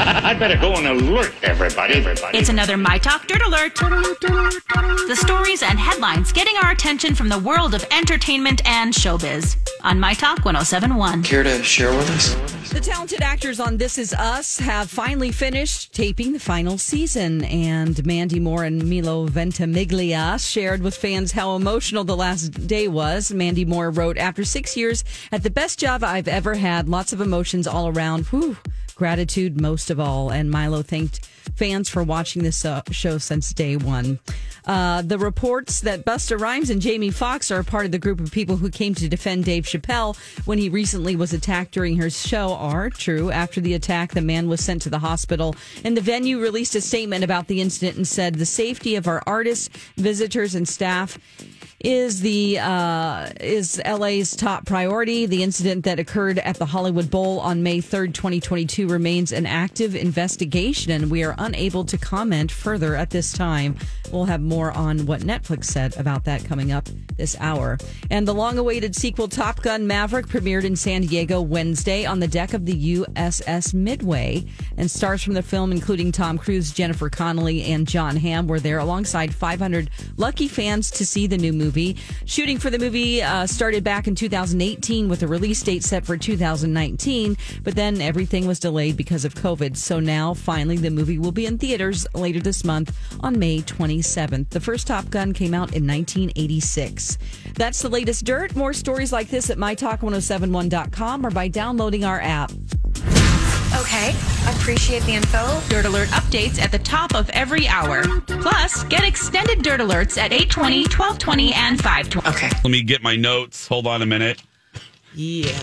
I better go and alert everybody. Everybody. It's another My Talk Dirt Alert. The stories and headlines getting our attention from the world of entertainment and showbiz on My Talk 1071. Care to share with us? The talented actors on This Is Us have finally finished taping the final season, and Mandy Moore and Milo Ventimiglia shared with fans how emotional the last day was. Mandy Moore wrote, After six years at the best job I've ever had, lots of emotions all around. Whew, gratitude most of all. And Milo thanked fans for watching this uh, show since day one. Uh, the reports that Busta Rhymes and Jamie Foxx are part of the group of people who came to defend Dave Chappelle when he recently was attacked during his show are true. After the attack, the man was sent to the hospital, and the venue released a statement about the incident and said the safety of our artists, visitors, and staff is the uh, is LA's top priority. The incident that occurred at the Hollywood Bowl on May 3rd, 2022 remains an active investigation and we are unable to comment further at this time. We'll have more on what Netflix said about that coming up this hour. And the long-awaited sequel Top Gun Maverick premiered in San Diego Wednesday on the deck of the USS Midway and stars from the film including Tom Cruise, Jennifer Connelly and Jon Hamm were there alongside 500 lucky fans to see the new movie movie. Shooting for the movie uh, started back in 2018 with a release date set for 2019, but then everything was delayed because of COVID. So now, finally, the movie will be in theaters later this month on May 27th. The first Top Gun came out in 1986. That's the latest dirt. More stories like this at mytalk1071.com or by downloading our app. Okay, appreciate the info. Dirt Alert updates at the top of every hour. Plus, get extended Dirt Alerts at 820, 1220, and 520. Okay. Let me get my notes. Hold on a minute. Yeah.